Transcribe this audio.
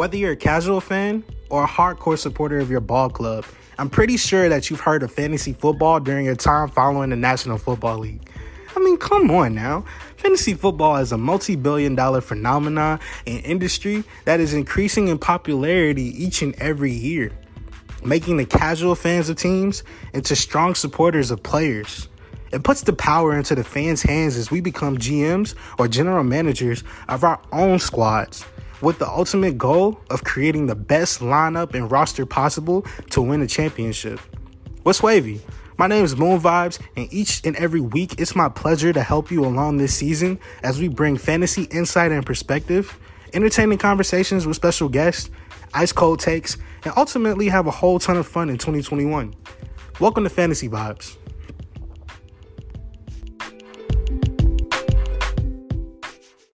Whether you're a casual fan or a hardcore supporter of your ball club, I'm pretty sure that you've heard of fantasy football during your time following the National Football League. I mean, come on now. Fantasy football is a multi billion dollar phenomenon and industry that is increasing in popularity each and every year, making the casual fans of teams into strong supporters of players. It puts the power into the fans' hands as we become GMs or general managers of our own squads, with the ultimate goal of creating the best lineup and roster possible to win a championship. What's wavy? My name is Moon Vibes, and each and every week it's my pleasure to help you along this season as we bring fantasy insight and perspective, entertaining conversations with special guests, ice cold takes, and ultimately have a whole ton of fun in 2021. Welcome to Fantasy Vibes.